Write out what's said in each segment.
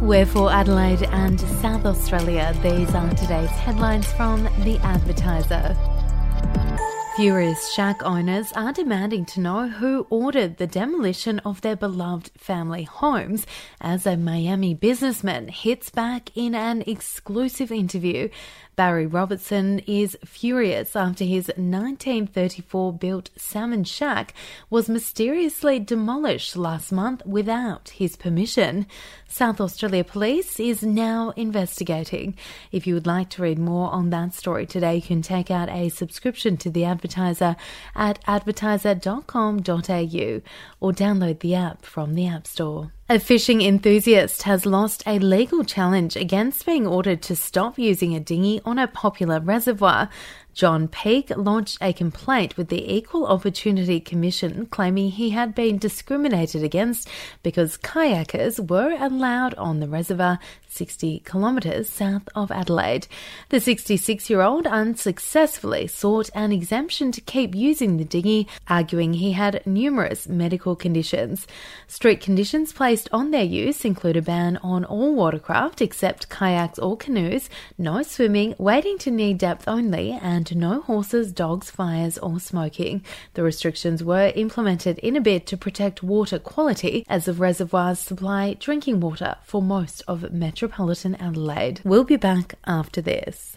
We're for Adelaide and South Australia. These are today's headlines from The Advertiser. Furious shack owners are demanding to know who ordered the demolition of their beloved family homes as a Miami businessman hits back in an exclusive interview. Barry Robertson is furious after his 1934 built salmon shack was mysteriously demolished last month without his permission. South Australia Police is now investigating. If you would like to read more on that story today, you can take out a subscription to the advertiser at advertiser.com.au or download the app from the App Store. A fishing enthusiast has lost a legal challenge against being ordered to stop using a dinghy on a popular reservoir. John Peake launched a complaint with the Equal Opportunity Commission claiming he had been discriminated against because kayakers were allowed on the reservoir 60 kilometres south of Adelaide. The 66 year old unsuccessfully sought an exemption to keep using the dinghy, arguing he had numerous medical conditions. Strict conditions placed on their use include a ban on all watercraft except kayaks or canoes, no swimming, wading to knee depth only, and no horses, dogs, fires, or smoking. The restrictions were implemented in a bid to protect water quality as the reservoirs supply drinking water for most of metropolitan Adelaide. We'll be back after this.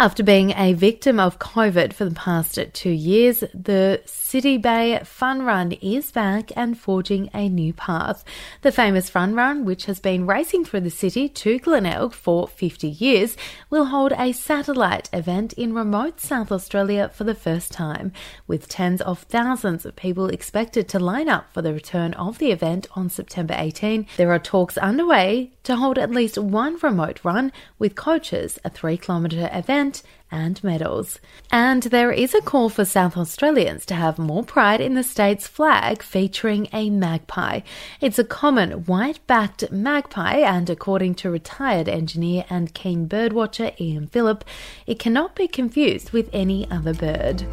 After being a victim of COVID for the past two years, the City Bay Fun Run is back and forging a new path. The famous Fun Run, which has been racing through the city to Glenelg for 50 years, will hold a satellite event in remote South Australia for the first time, with tens of thousands of people expected to line up for the return of the event on September 18. There are talks underway to hold at least one remote run with coaches, a three kilometre event, content and medals. And there is a call for South Australians to have more pride in the state's flag featuring a magpie. It's a common white backed magpie, and according to retired engineer and keen birdwatcher Ian Phillip, it cannot be confused with any other bird.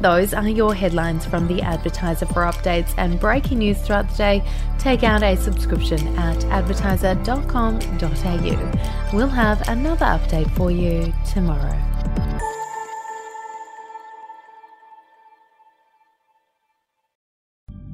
Those are your headlines from the advertiser for updates and breaking news throughout the day. Take out a subscription at advertiser.com.au. We'll have another update for you tomorrow.